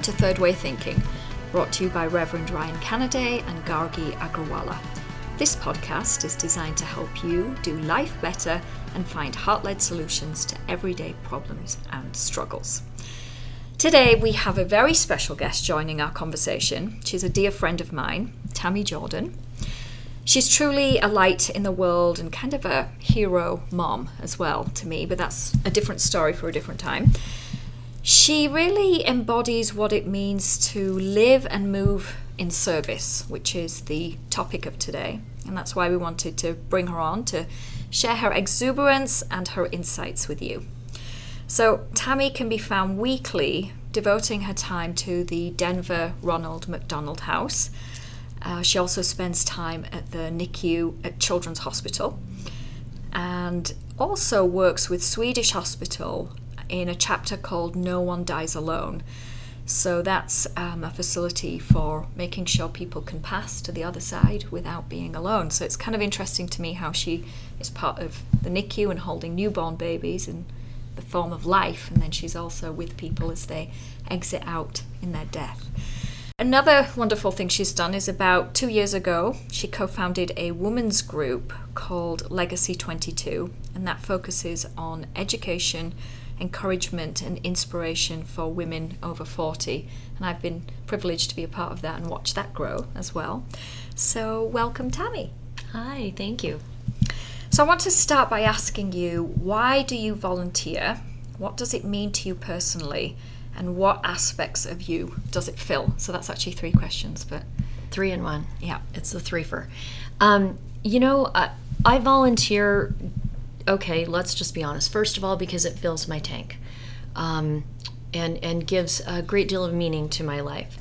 Welcome to Third Way Thinking, brought to you by Reverend Ryan Canaday and Gargi Agrawala. This podcast is designed to help you do life better and find heart led solutions to everyday problems and struggles. Today, we have a very special guest joining our conversation. She's a dear friend of mine, Tammy Jordan. She's truly a light in the world and kind of a hero mom as well to me, but that's a different story for a different time. She really embodies what it means to live and move in service, which is the topic of today. And that's why we wanted to bring her on to share her exuberance and her insights with you. So, Tammy can be found weekly devoting her time to the Denver Ronald McDonald House. Uh, she also spends time at the NICU at Children's Hospital and also works with Swedish Hospital in a chapter called No One Dies Alone. So that's um, a facility for making sure people can pass to the other side without being alone. So it's kind of interesting to me how she is part of the NICU and holding newborn babies in the form of life, and then she's also with people as they exit out in their death. Another wonderful thing she's done is about two years ago, she co founded a women's group called Legacy 22, and that focuses on education encouragement and inspiration for women over 40. And I've been privileged to be a part of that and watch that grow as well. So, welcome, Tammy. Hi, thank you. So, I want to start by asking you why do you volunteer? What does it mean to you personally? And what aspects of you does it fill? So, that's actually three questions, but. Three in one. Yeah. It's the threefer. Um, you know, uh, I volunteer okay, let's just be honest. First of all, because it fills my tank um, and, and gives a great deal of meaning to my life.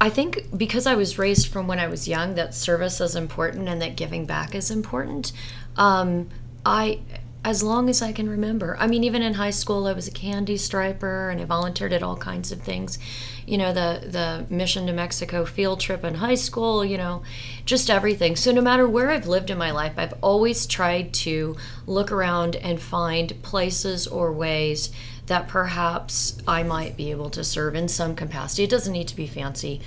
I think because I was raised from when I was young that service is important and that giving back is important. Um, I as long as I can remember. I mean, even in high school, I was a candy striper and I volunteered at all kinds of things. You know, the the mission to Mexico field trip in high school. You know, just everything. So no matter where I've lived in my life, I've always tried to look around and find places or ways that perhaps I might be able to serve in some capacity. It doesn't need to be fancy.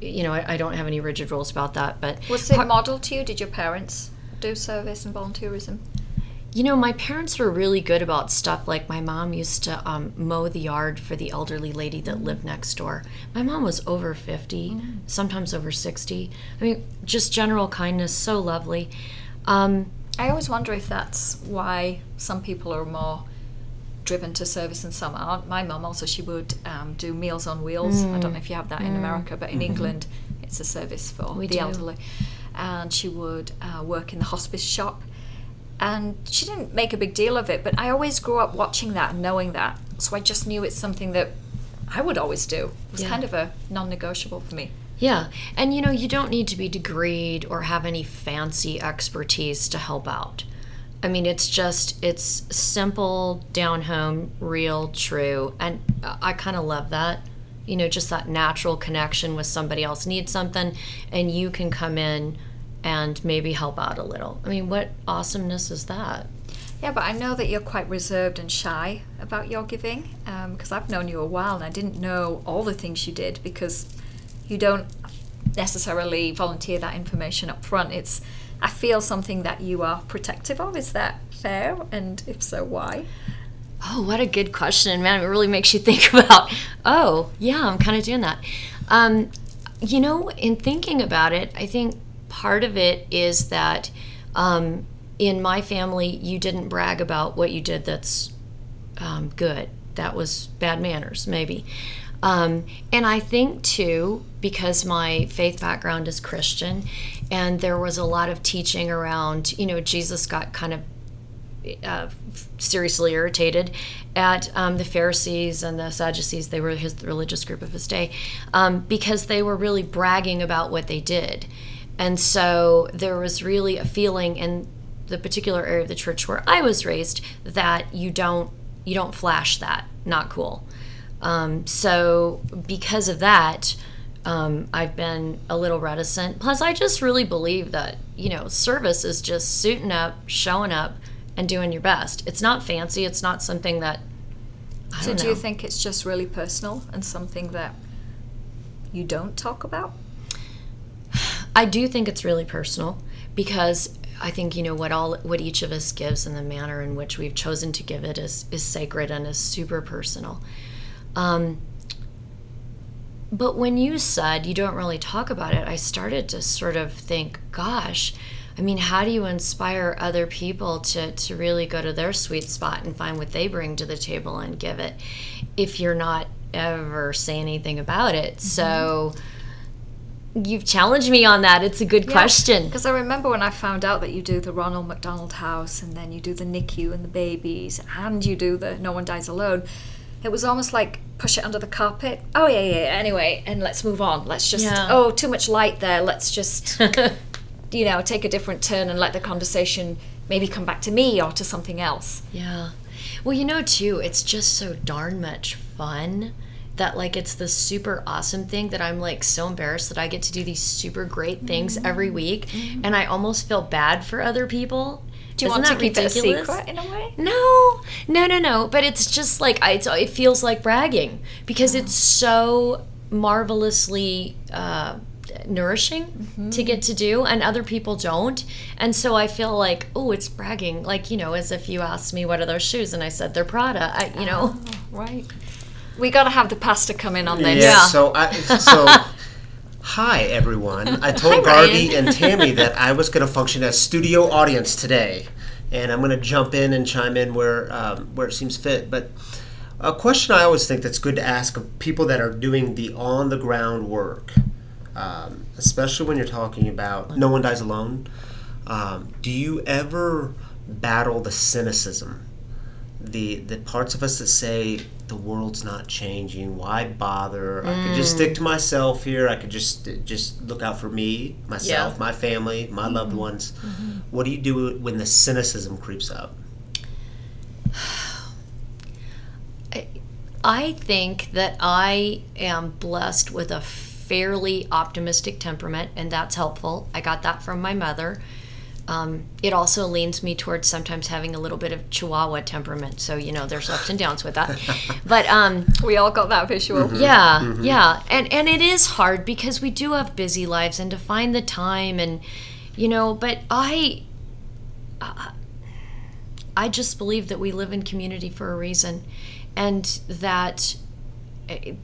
You know, I, I don't have any rigid rules about that. But was it modeled to you? Did your parents do service and volunteerism? You know, my parents were really good about stuff. Like my mom used to um, mow the yard for the elderly lady that lived next door. My mom was over 50, mm. sometimes over 60. I mean, just general kindness, so lovely. Um, I always wonder if that's why some people are more driven to service and some aren't. My mom also, she would um, do Meals on Wheels. Mm. I don't know if you have that mm. in America, but in mm-hmm. England, it's a service for we the do. elderly. And she would uh, work in the hospice shop and she didn't make a big deal of it but i always grew up watching that and knowing that. So i just knew it's something that i would always do. It was yeah. kind of a non-negotiable for me. Yeah. And you know you don't need to be degreed or have any fancy expertise to help out. I mean it's just it's simple down home real true. And i kind of love that. You know just that natural connection with somebody else needs something and you can come in and maybe help out a little. I mean, what awesomeness is that? Yeah, but I know that you're quite reserved and shy about your giving because um, I've known you a while and I didn't know all the things you did because you don't necessarily volunteer that information up front. It's, I feel, something that you are protective of. Is that fair? And if so, why? Oh, what a good question, man! It really makes you think about. Oh, yeah, I'm kind of doing that. Um, you know, in thinking about it, I think part of it is that um, in my family, you didn't brag about what you did that's um, good. That was bad manners, maybe. Um, and I think too, because my faith background is Christian, and there was a lot of teaching around, you know, Jesus got kind of uh, seriously irritated at um, the Pharisees and the Sadducees. They were his religious group of his day um, because they were really bragging about what they did. And so there was really a feeling in the particular area of the church where I was raised that you don't you don't flash that, not cool. Um, so because of that, um, I've been a little reticent. Plus, I just really believe that you know service is just suiting up, showing up, and doing your best. It's not fancy. It's not something that. so, do you think it's just really personal and something that you don't talk about? I do think it's really personal because I think you know what all what each of us gives and the manner in which we've chosen to give it is is sacred and is super personal. Um, but when you said you don't really talk about it, I started to sort of think, gosh, I mean, how do you inspire other people to, to really go to their sweet spot and find what they bring to the table and give it if you're not ever say anything about it? Mm-hmm. So you've challenged me on that. It's a good yeah, question. Because I remember when I found out that you do the Ronald McDonald House and then you do the NICU and the babies and you do the No One Dies Alone. It was almost like push it under the carpet. Oh yeah, yeah. Anyway, and let's move on. Let's just yeah. oh too much light there. Let's just you know, take a different turn and let the conversation maybe come back to me or to something else. Yeah. Well, you know, too, it's just so darn much fun that like it's the super awesome thing that I'm like so embarrassed that I get to do these super great things mm-hmm. every week mm-hmm. and I almost feel bad for other people. Do you Isn't want to keep ridiculous? it a secret in a way? No, no, no, no. But it's just like I, it feels like bragging because oh. it's so marvelously uh, nourishing mm-hmm. to get to do and other people don't and so i feel like oh it's bragging like you know as if you asked me what are those shoes and i said they're prada I, you know oh, right we got to have the pastor come in on this yeah, yeah. so i so hi everyone i told gargi and tammy that i was going to function as studio audience today and i'm going to jump in and chime in where um, where it seems fit but a question I always think that's good to ask of people that are doing the on the ground work um, especially when you're talking about no one dies alone. Um, do you ever battle the cynicism, the the parts of us that say the world's not changing? Why bother? Mm. I could just stick to myself here. I could just just look out for me, myself, yeah. my family, my mm-hmm. loved ones. Mm-hmm. What do you do when the cynicism creeps up? I think that I am blessed with a fairly optimistic temperament, and that's helpful. I got that from my mother. Um, it also leans me towards sometimes having a little bit of Chihuahua temperament. So you know, there's ups and downs with that. But um, we all got that visual. Mm-hmm. Yeah, mm-hmm. yeah, and and it is hard because we do have busy lives and to find the time and you know. But I, uh, I just believe that we live in community for a reason, and that eh,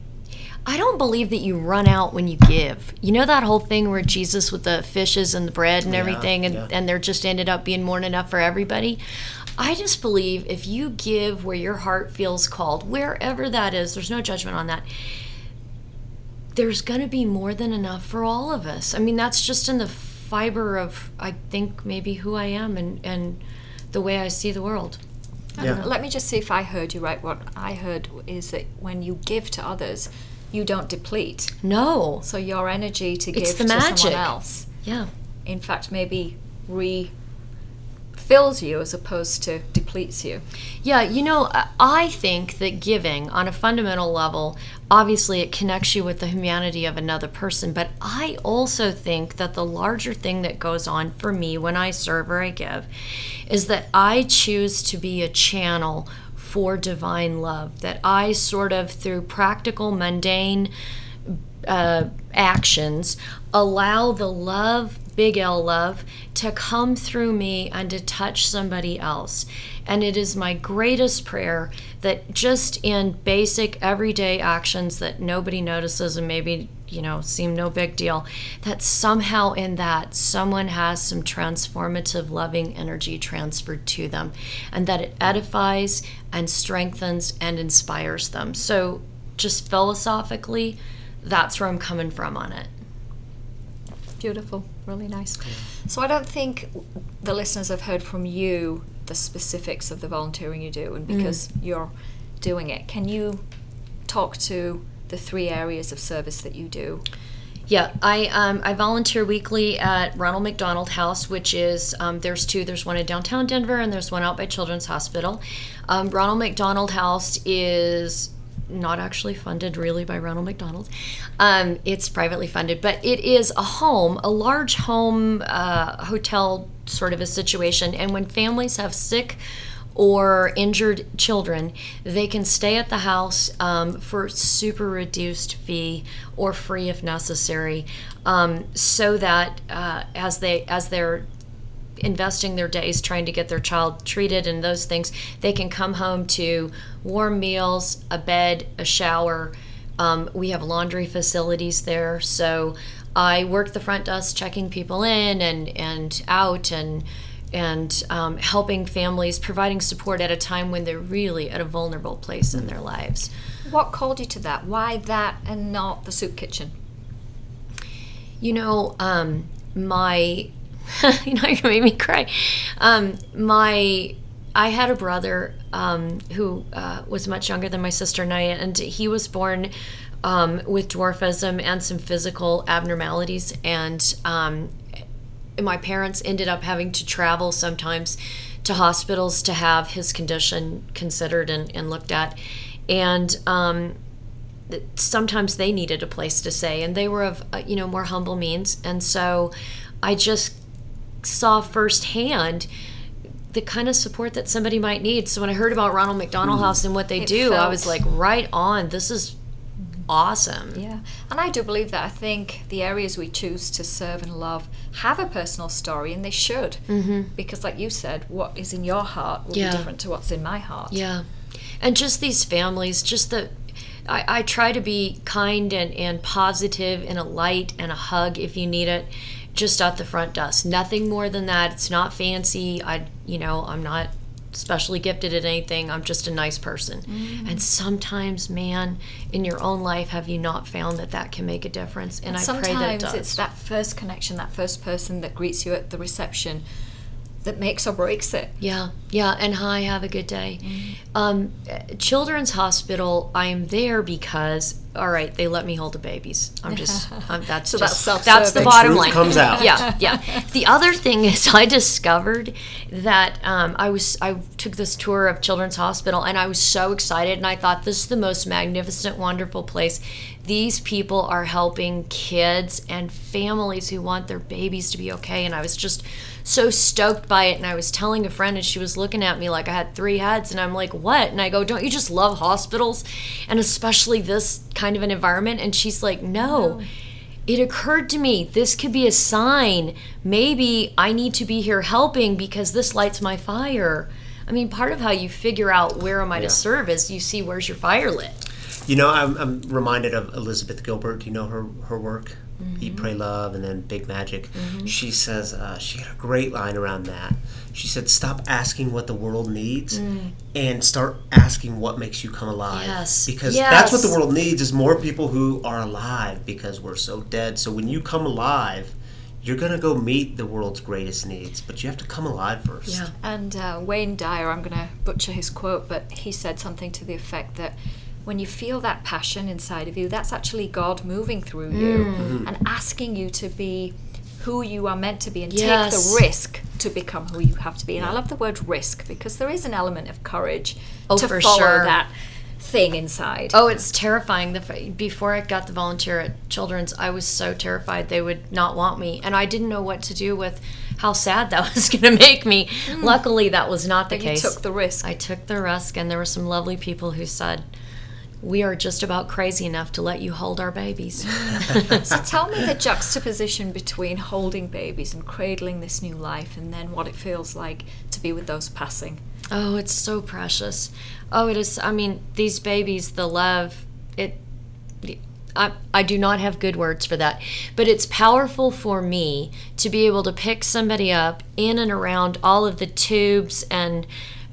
I don't believe that you run out when you give. You know that whole thing where Jesus with the fishes and the bread and yeah, everything, and, yeah. and there just ended up being more than enough for everybody? I just believe if you give where your heart feels called, wherever that is, there's no judgment on that, there's going to be more than enough for all of us. I mean, that's just in the fiber of, I think, maybe who I am and, and the way I see the world. Yeah. Let me just see if I heard you right. What I heard is that when you give to others, you don't deplete. No. So your energy to give to magic. someone else, yeah, in fact, maybe re fills you as opposed to depletes you. Yeah, you know, I think that giving on a fundamental level, obviously it connects you with the humanity of another person, but I also think that the larger thing that goes on for me when I serve or I give is that I choose to be a channel for divine love. That I sort of, through practical, mundane uh, actions, allow the love, big L love, to come through me and to touch somebody else. And it is my greatest prayer that just in basic everyday actions that nobody notices and maybe you know seem no big deal that somehow in that someone has some transformative loving energy transferred to them and that it edifies and strengthens and inspires them. So just philosophically that's where i'm coming from on it. Beautiful. Really nice. So i don't think the listeners have heard from you the specifics of the volunteering you do and because mm. you're doing it. Can you talk to the three areas of service that you do? Yeah, I um, I volunteer weekly at Ronald McDonald House, which is um, there's two. There's one in downtown Denver, and there's one out by Children's Hospital. Um, Ronald McDonald House is not actually funded really by Ronald McDonald. Um, it's privately funded, but it is a home, a large home uh, hotel sort of a situation. And when families have sick or injured children, they can stay at the house um, for super reduced fee or free if necessary, um, so that uh, as they as they're investing their days trying to get their child treated and those things, they can come home to warm meals, a bed, a shower. Um, we have laundry facilities there, so I work the front desk, checking people in and and out and and um, helping families, providing support at a time when they're really at a vulnerable place in their lives. What called you to that? Why that and not the soup kitchen? You know, um, my, you know, you made me cry. Um, my, I had a brother um, who uh, was much younger than my sister and I, and he was born um, with dwarfism and some physical abnormalities, and um, my parents ended up having to travel sometimes to hospitals to have his condition considered and, and looked at. And um, sometimes they needed a place to stay, and they were of uh, you know more humble means. And so I just saw firsthand the kind of support that somebody might need. So when I heard about Ronald McDonald mm-hmm. House and what they it do, felt. I was like, right on. This is awesome. Yeah. And I do believe that I think the areas we choose to serve and love have a personal story and they should. Mm-hmm. Because, like you said, what is in your heart will yeah. be different to what's in my heart. Yeah. And just these families, just the. I, I try to be kind and, and positive and a light and a hug if you need it just at the front desk. Nothing more than that. It's not fancy. I, you know, I'm not specially gifted at anything. I'm just a nice person. Mm. And sometimes, man, in your own life, have you not found that that can make a difference? And, and I pray that it does. it's that first connection, that first person that greets you at the reception that makes or breaks it. Yeah, yeah. And hi, have a good day. Mm. Um, Children's Hospital, I am there because all right, they let me hold the babies. I'm just I'm, that's so just, that's, that's the bottom line. Comes out. Yeah, yeah. The other thing is, I discovered that um, I was I took this tour of Children's Hospital and I was so excited and I thought this is the most magnificent, wonderful place. These people are helping kids and families who want their babies to be okay, and I was just so stoked by it. And I was telling a friend, and she was looking at me like I had three heads, and I'm like, "What?" And I go, "Don't you just love hospitals, and especially this kind of an environment?" And she's like, "No." no it occurred to me this could be a sign. Maybe I need to be here helping because this lights my fire. I mean, part of how you figure out where am I yeah. to serve is you see where's your fire lit. You know, I'm, I'm reminded of Elizabeth Gilbert. Do you know her her work? Mm-hmm. Eat, Pray, Love, and then Big Magic. Mm-hmm. She says uh, she had a great line around that. She said, "Stop asking what the world needs, mm. and start asking what makes you come alive." Yes, because yes. that's what the world needs is more people who are alive because we're so dead. So when you come alive. You're gonna go meet the world's greatest needs, but you have to come alive first. Yeah. And uh, Wayne Dyer, I'm gonna butcher his quote, but he said something to the effect that when you feel that passion inside of you, that's actually God moving through you mm. mm-hmm. and asking you to be who you are meant to be and yes. take the risk to become who you have to be. And yeah. I love the word risk because there is an element of courage oh, to follow sure. that thing inside. Oh, it's terrifying. The before I got the volunteer at Children's, I was so terrified they would not want me, and I didn't know what to do with how sad that was going to make me. Mm. Luckily, that was not the but case. You took the risk. I took the risk, and there were some lovely people who said we are just about crazy enough to let you hold our babies. so tell me the juxtaposition between holding babies and cradling this new life and then what it feels like to be with those passing. Oh, it's so precious. Oh, it is. I mean, these babies, the love, it. I, I do not have good words for that, but it's powerful for me to be able to pick somebody up in and around all of the tubes and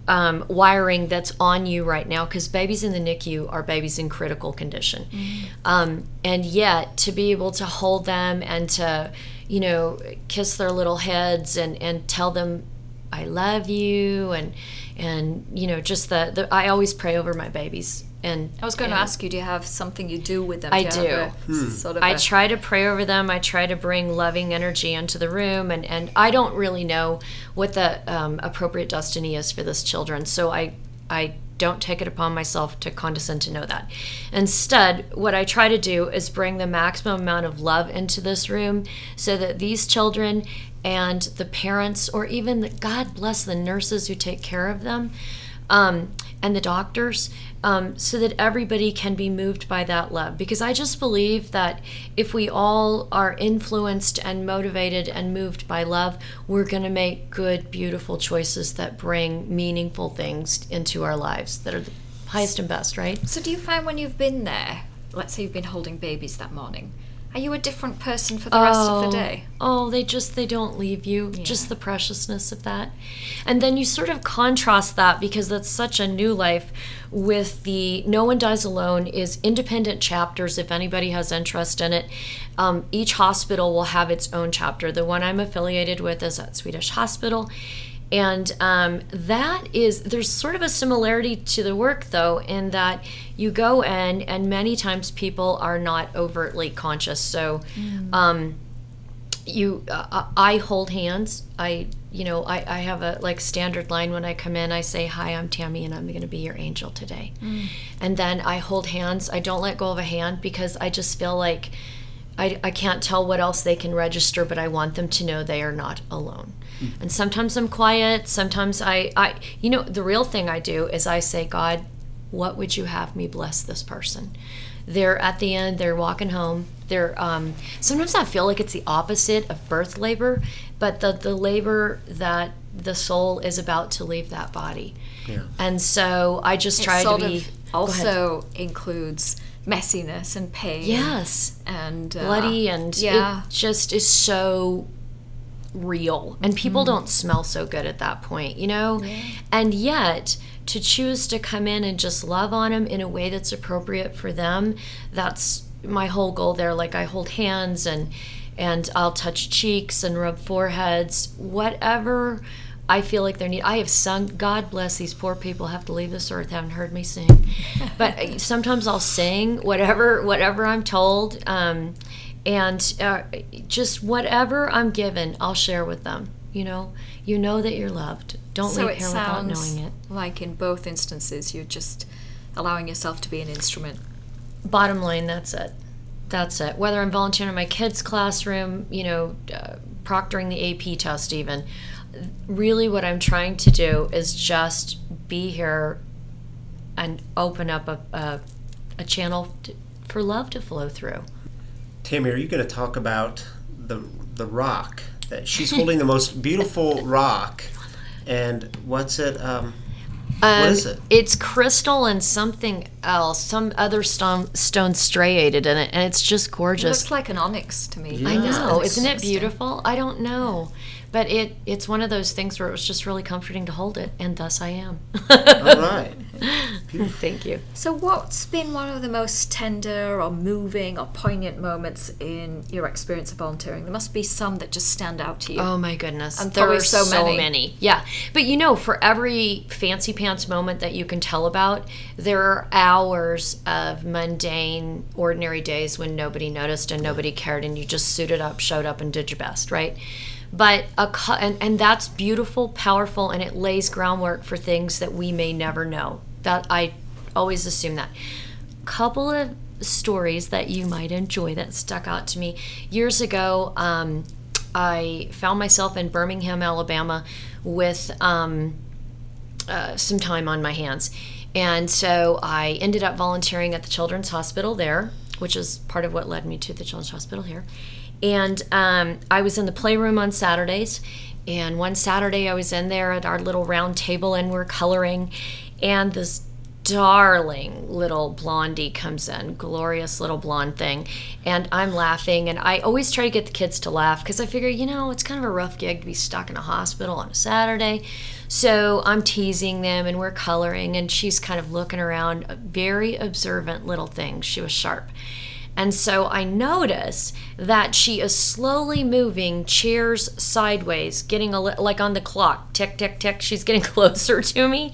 um, wiring that's on you right now because babies in the NICU are babies in critical condition. Mm-hmm. Um, and yet to be able to hold them and to, you know, kiss their little heads and, and tell them, I love you and, and, you know, just the, the I always pray over my babies and I was going to ask you, do you have something you do with them? I do. Hmm. Sort of I a... try to pray over them. I try to bring loving energy into the room, and and I don't really know what the um, appropriate destiny is for this children, so I I don't take it upon myself to condescend to know that. Instead, what I try to do is bring the maximum amount of love into this room so that these children and the parents, or even the, God bless the nurses who take care of them, um, and the doctors, um, so that everybody can be moved by that love. Because I just believe that if we all are influenced and motivated and moved by love, we're going to make good, beautiful choices that bring meaningful things into our lives that are the highest and best, right? So, do you find when you've been there, let's say you've been holding babies that morning, are you a different person for the rest of the day? Oh, they just they don't leave you. Yeah. Just the preciousness of that. And then you sort of contrast that because that's such a new life with the No One Dies Alone is independent chapters if anybody has interest in it. Um, each hospital will have its own chapter. The one I'm affiliated with is at Swedish Hospital. And um, that is, there's sort of a similarity to the work though, in that you go in and many times people are not overtly conscious. So, um, you, uh, I hold hands. I, you know, I, I have a like standard line when I come in. I say, Hi, I'm Tammy and I'm going to be your angel today. And then I hold hands. I don't let go of a hand because I just feel like I, I can't tell what else they can register, but I want them to know they are not alone. And sometimes I'm quiet. Sometimes I, I, you know, the real thing I do is I say, God, what would you have me bless this person? They're at the end. They're walking home. They're um, sometimes I feel like it's the opposite of birth labor, but the the labor that the soul is about to leave that body. Yeah. And so I just It try to be of also includes messiness and pain. yes, And uh, bloody and yeah. it just is so real and people don't smell so good at that point you know and yet to choose to come in and just love on them in a way that's appropriate for them that's my whole goal there like i hold hands and and i'll touch cheeks and rub foreheads whatever I feel like they need. I have sung. God bless these poor people have to leave this earth. Haven't heard me sing, but sometimes I'll sing whatever whatever I'm told. Um, and uh, just whatever I'm given, I'll share with them. You know, you know that you're loved. Don't so leave here without knowing it. like in both instances you're just allowing yourself to be an instrument. Bottom line, that's it. That's it. Whether I'm volunteering in my kids' classroom, you know, uh, proctoring the AP test, even. Really, what I'm trying to do is just be here and open up a, a, a channel to, for love to flow through. Tammy, are you going to talk about the the rock that she's holding the most beautiful rock, and what's it? Um, what is it? Um, It's crystal and something else, some other stone, stone striated in it, and it's just gorgeous. It looks like an onyx to me. I know, It's isn't it beautiful? I don't know, but it it's one of those things where it was just really comforting to hold it, and thus I am. All right. Thank you. So, what's been one of the most tender or moving or poignant moments in your experience of volunteering? There must be some that just stand out to you. Oh my goodness. And there are so so, many. many. Yeah. But you know, for every fancy pants moment that you can tell about, there are hours of mundane, ordinary days when nobody noticed and nobody cared and you just suited up, showed up, and did your best, right? But a and, and that's beautiful, powerful, and it lays groundwork for things that we may never know. That I always assume that. Couple of stories that you might enjoy that stuck out to me. Years ago, um, I found myself in Birmingham, Alabama, with um, uh, some time on my hands. And so I ended up volunteering at the Children's Hospital there, which is part of what led me to the Children's Hospital here. And um, I was in the playroom on Saturdays. And one Saturday I was in there at our little round table and we're coloring. And this darling little blondie comes in, glorious little blonde thing. And I'm laughing. And I always try to get the kids to laugh because I figure, you know, it's kind of a rough gig to be stuck in a hospital on a Saturday. So I'm teasing them and we're coloring. And she's kind of looking around, very observant little thing. She was sharp. And so I notice that she is slowly moving chairs sideways, getting a li- like on the clock, tick tick tick. She's getting closer to me,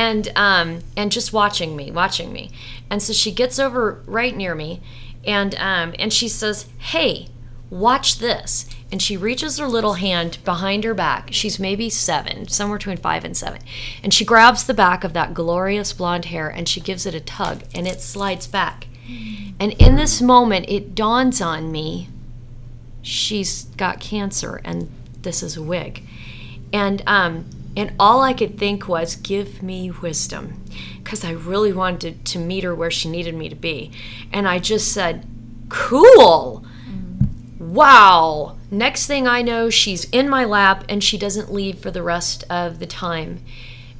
and um and just watching me, watching me. And so she gets over right near me, and um and she says, "Hey, watch this." And she reaches her little hand behind her back. She's maybe seven, somewhere between five and seven. And she grabs the back of that glorious blonde hair and she gives it a tug, and it slides back. And in this moment, it dawns on me she's got cancer and this is a wig. And um, and all I could think was, give me wisdom, because I really wanted to meet her where she needed me to be. And I just said, cool. Wow. Next thing I know, she's in my lap and she doesn't leave for the rest of the time.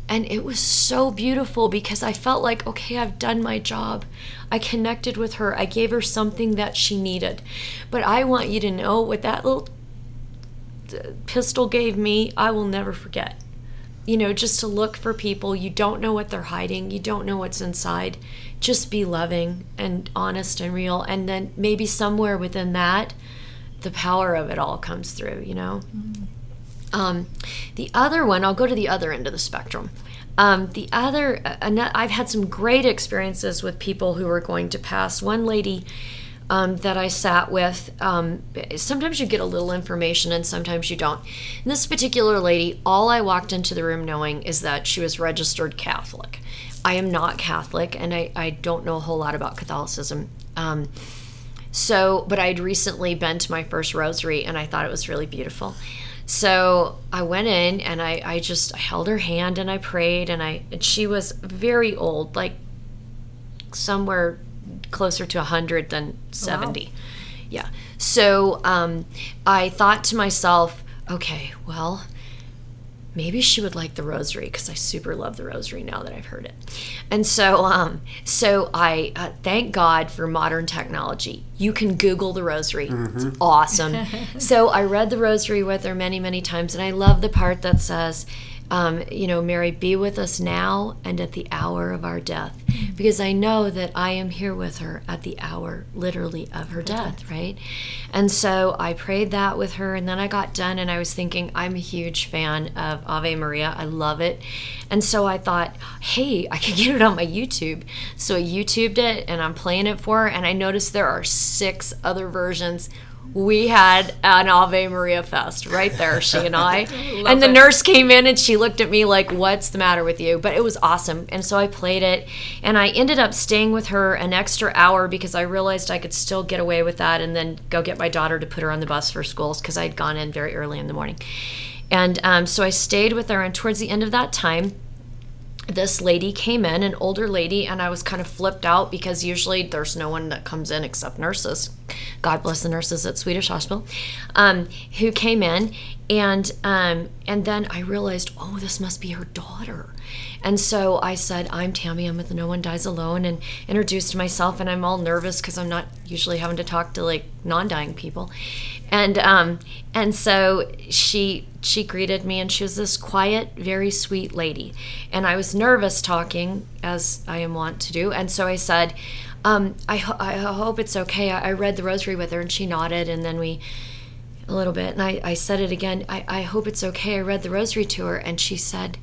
And it was so beautiful because I felt like, okay, I've done my job. I connected with her. I gave her something that she needed. But I want you to know what that little uh, pistol gave me, I will never forget. You know, just to look for people. You don't know what they're hiding, you don't know what's inside. Just be loving and honest and real. And then maybe somewhere within that, the power of it all comes through, you know? Mm-hmm. Um, the other one, I'll go to the other end of the spectrum. Um, the other, uh, I've had some great experiences with people who are going to pass. One lady um, that I sat with, um, sometimes you get a little information and sometimes you don't. And this particular lady, all I walked into the room knowing is that she was registered Catholic. I am not Catholic and I, I don't know a whole lot about Catholicism. Um, so, but I'd recently been to my first rosary and I thought it was really beautiful. So I went in and I, I just held her hand and I prayed and I and she was very old, like somewhere closer to 100 than 70. Wow. Yeah. So um, I thought to myself, okay, well, maybe she would like the rosary because I super love the rosary now that I've heard it. And so, um, so I uh, thank God for modern technology. You can Google the rosary. Mm-hmm. It's awesome. so I read the rosary with her many, many times, and I love the part that says, um, you know, Mary, be with us now and at the hour of our death, because I know that I am here with her at the hour, literally, of her death, right? And so I prayed that with her, and then I got done, and I was thinking, I'm a huge fan of Ave Maria. I love it. And so I thought, hey, I could get it on my YouTube. So I YouTubed it, and I'm playing it for her, and I noticed there are six other versions we had an Ave Maria fest right there, she and I. and the it. nurse came in and she looked at me like, What's the matter with you? But it was awesome. And so I played it. And I ended up staying with her an extra hour because I realized I could still get away with that and then go get my daughter to put her on the bus for schools because I'd gone in very early in the morning. And um, so I stayed with her. And towards the end of that time, this lady came in, an older lady, and I was kind of flipped out because usually there's no one that comes in except nurses. God bless the nurses at Swedish Hospital, um, who came in, and um, and then I realized, oh, this must be her daughter. And so I said, I'm Tammy. I'm with No One Dies Alone, and introduced myself. And I'm all nervous because I'm not usually having to talk to like non-dying people. And um, and so she she greeted me, and she was this quiet, very sweet lady. And I was nervous talking, as I am wont to do. And so I said, um, I, ho- I hope it's okay. I-, I read the rosary with her, and she nodded, and then we a little bit. And I, I said it again. I, I hope it's okay. I read the rosary to her, and she said,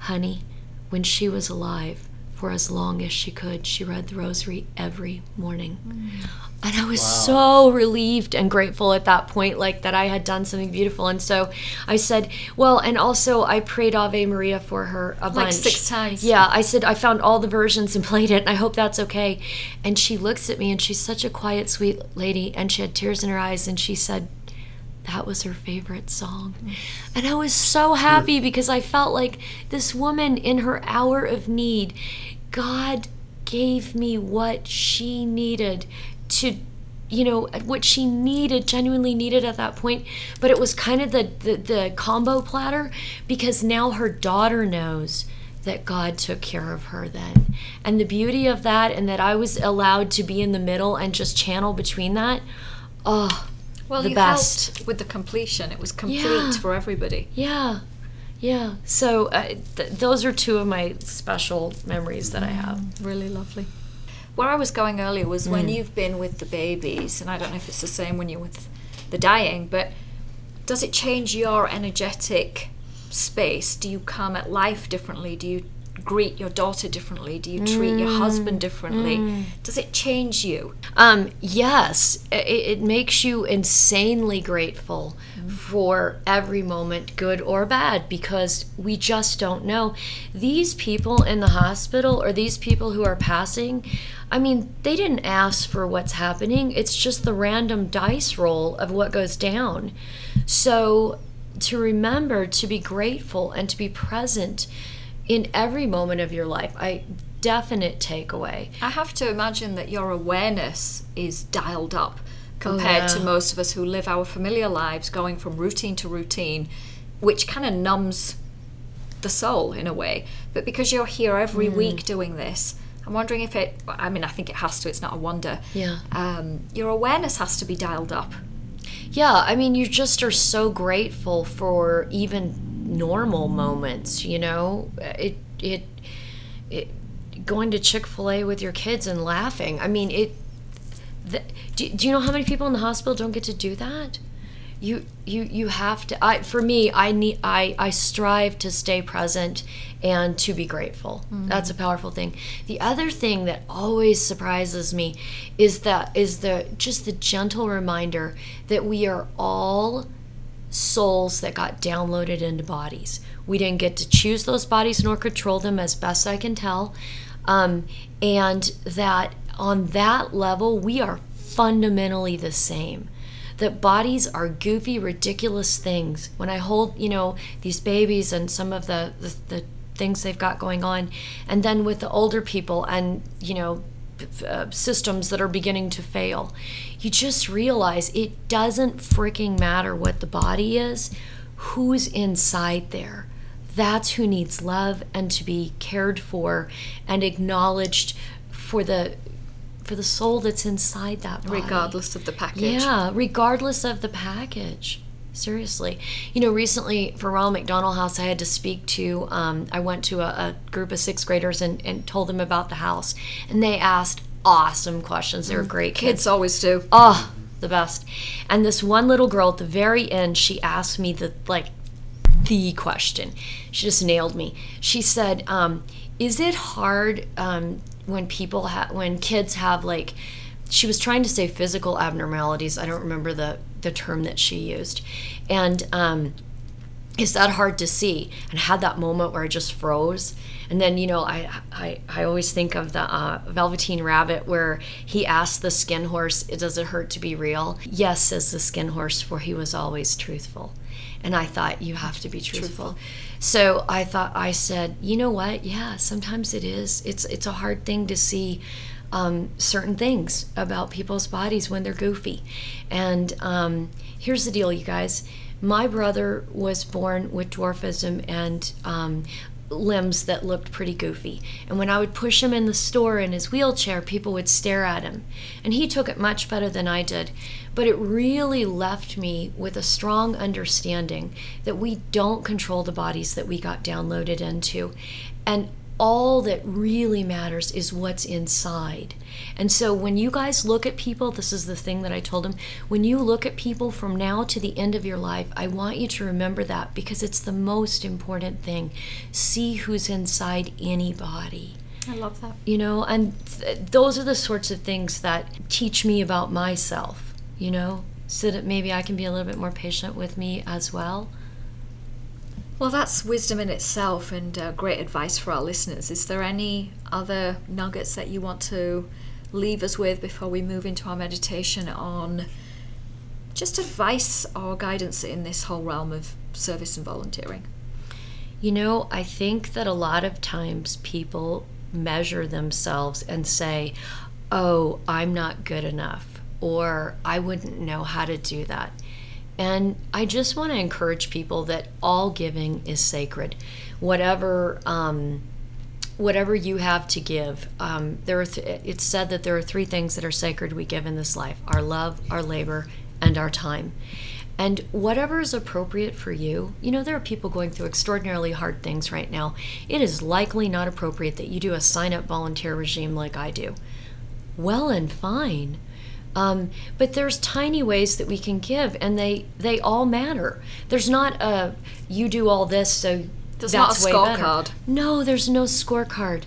Honey, when she was alive, for as long as she could, she read the rosary every morning. Mm. And I was wow. so relieved and grateful at that point, like that I had done something beautiful. And so I said, well, and also I prayed Ave Maria for her a like bunch. six times. Yeah, I said I found all the versions and played it, and I hope that's okay. And she looks at me, and she's such a quiet, sweet lady, and she had tears in her eyes, and she said, that was her favorite song. And I was so happy because I felt like this woman in her hour of need, God gave me what she needed to you know what she needed genuinely needed at that point but it was kind of the, the, the combo platter because now her daughter knows that God took care of her then. And the beauty of that, and that I was allowed to be in the middle and just channel between that, oh, well, the you best. helped with the completion. It was complete yeah. for everybody. Yeah, yeah. So uh, th- those are two of my special memories that I have. Mm, really lovely where I was going earlier was mm. when you've been with the babies, and I don't know if it's the same when you're with the dying, but does it change your energetic space? Do you come at life differently? Do you greet your daughter differently? Do you treat mm. your husband differently? Mm. Does it change you? Um, yes, it, it, makes you insanely grateful mm. for every moment, good or bad, because we just don't know. These people in the hospital or these people who are passing, I mean, they didn't ask for what's happening. It's just the random dice roll of what goes down. So to remember to be grateful and to be present in every moment of your life. I definite takeaway. I have to imagine that your awareness is dialed up compared Oh, yeah. to most of us who live our familiar lives going from routine to routine, which kind of numbs the soul in a way. But because you're here every Mm. week doing this, I'm wondering if it, I mean, I think it has to, it's not a wonder. Yeah. Um, your awareness has to be dialed up. Yeah, I mean, you just are so grateful for even normal moments. You know, it it it going to Chick Fil A with your kids and laughing. I mean, it. The, do, do you know how many people in the hospital don't get to do that? You you you have to. I for me, I need I I strive to stay present and to be grateful. Mm-hmm. That's a powerful thing. The other thing that always surprises me is that is the just the gentle reminder that we are all souls that got downloaded into bodies. We didn't get to choose those bodies nor control them, as best I can tell. Um, and that on that level, we are fundamentally the same. That bodies are goofy, ridiculous things. When I hold, you know, these babies and some of the, the, the things they've got going on, and then with the older people and, you know, uh, systems that are beginning to fail. You just realize it doesn't freaking matter what the body is, who's inside there. That's who needs love and to be cared for and acknowledged for the for the soul that's inside that body. regardless of the package. Yeah, regardless of the package. Seriously. You know, recently for Ronald McDonald House, I had to speak to, um, I went to a, a group of sixth graders and, and told them about the house. And they asked awesome questions. They were great kids. Kids always do. Oh, the best. And this one little girl at the very end, she asked me the like the question. She just nailed me. She said, um, "Is it hard um, when people have when kids have like?" She was trying to say physical abnormalities. I don't remember the the term that she used, and um, is that hard to see? And had that moment where i just froze. And then you know i i, I always think of the uh, velveteen rabbit where he asked the skin horse does it hurt to be real? Yes says the skin horse for he was always truthful. And i thought you have to be truthful. so i thought i said you know what? Yeah sometimes it is. It's it's a hard thing to see um, certain things about people's bodies when they're goofy. And um, here's the deal you guys my brother was born with dwarfism and um, limbs that looked pretty goofy. And when I would push him in the store in his wheelchair, people would stare at him. And he took it much better than I did. But it really left me with a strong understanding that we don't control the bodies that we got downloaded into. And all that really matters is what's inside. And so when you guys look at people, this is the thing that I told him, when you look at people from now to the end of your life, I want you to remember that because it's the most important thing. See who's inside anybody. I love that. You know, and th- those are the sorts of things that teach me about myself, you know, so that maybe I can be a little bit more patient with me as well. Well, that's wisdom in itself and uh, great advice for our listeners. Is there any other nuggets that you want to leave us with before we move into our meditation on just advice or guidance in this whole realm of service and volunteering? You know, I think that a lot of times people measure themselves and say, oh, I'm not good enough, or I wouldn't know how to do that. And I just want to encourage people that all giving is sacred. Whatever. Um, whatever you have to give. Um, there are th- it's said that there are three things that are sacred we give in this life: our love, our labor, and our time. And whatever is appropriate for you, you know, there are people going through extraordinarily hard things right now. It is likely not appropriate that you do a sign up volunteer regime like I do. Well and fine. Um, but there's tiny ways that we can give, and they they all matter. There's not a you do all this, so There's that's not a way better. scorecard. No, there's no scorecard.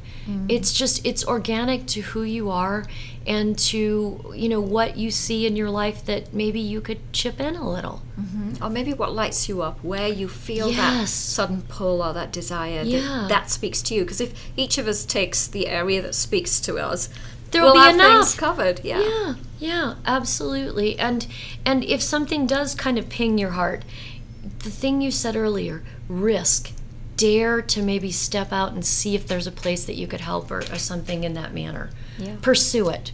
It's just it's organic to who you are and to you know what you see in your life that maybe you could chip in a little. Or maybe what lights you up, where you feel that sudden pull or that desire Yeah. that, that speaks to you. Because if each of us takes the area that speaks to us, There'll we'll be enough. covered. Yeah. Yeah, yeah, absolutely. And and if something does kind of ping your heart, the thing you said earlier risk dare to maybe step out and see if there's a place that you could help or, or something in that manner Yeah. pursue it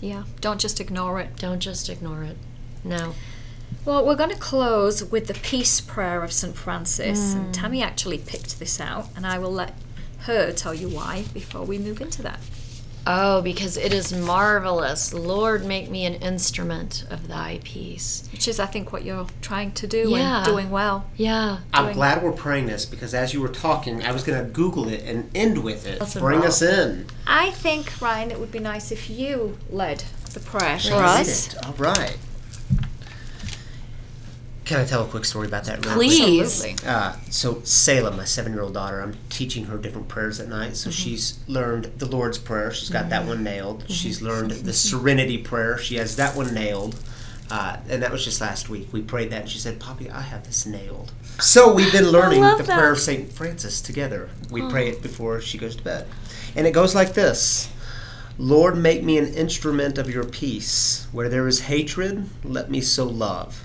Yeah, don't just ignore it. don't just ignore it no Well, we're going to close with the peace prayer of St. Francis. And mm. Tammy actually picked this out, and I will let her tell you why before we move into that. Oh because it is marvelous lord make me an instrument of thy peace Which is, I think, what you're trying to do Yeah. and doing well. yeah I'm doing- glad we're praying this because as you were talking, I was going to Google it and end with it. That's Bring us in. I think, Ryan, it would be nice if you led the prayer for us. All right. Can I tell a quick story about that? real quick? Please. Absolutely. Uh, so Salem, my seven-year-old daughter, I'm teaching her different prayers at night. Mm-hmm. So she's learned the Lord's Prayer. She's got that one nailed. She's learned the Serenity Prayer. She has that one nailed. Uh, and that was just last week. We prayed that, and she said, "Poppy, I have this nailed." So we've been learning the that. prayer of Saint Francis together. We pray it before she goes to bed, and it goes like this. Lord, make me an instrument of your peace. Where there is hatred, let me sow love.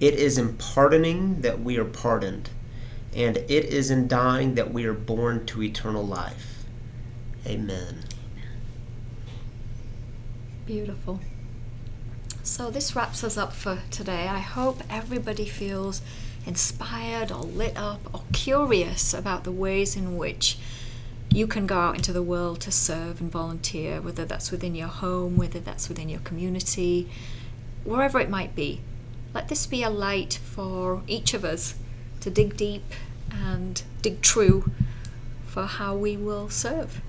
it is in pardoning that we are pardoned, and it is in dying that we are born to eternal life. Amen. Beautiful. So this wraps us up for today. I hope everybody feels inspired or lit up or curious about the ways in which you can go out into the world to serve and volunteer, whether that's within your home, whether that's within your community, wherever it might be. Let this be a light for each of us to dig deep and dig true for how we will serve.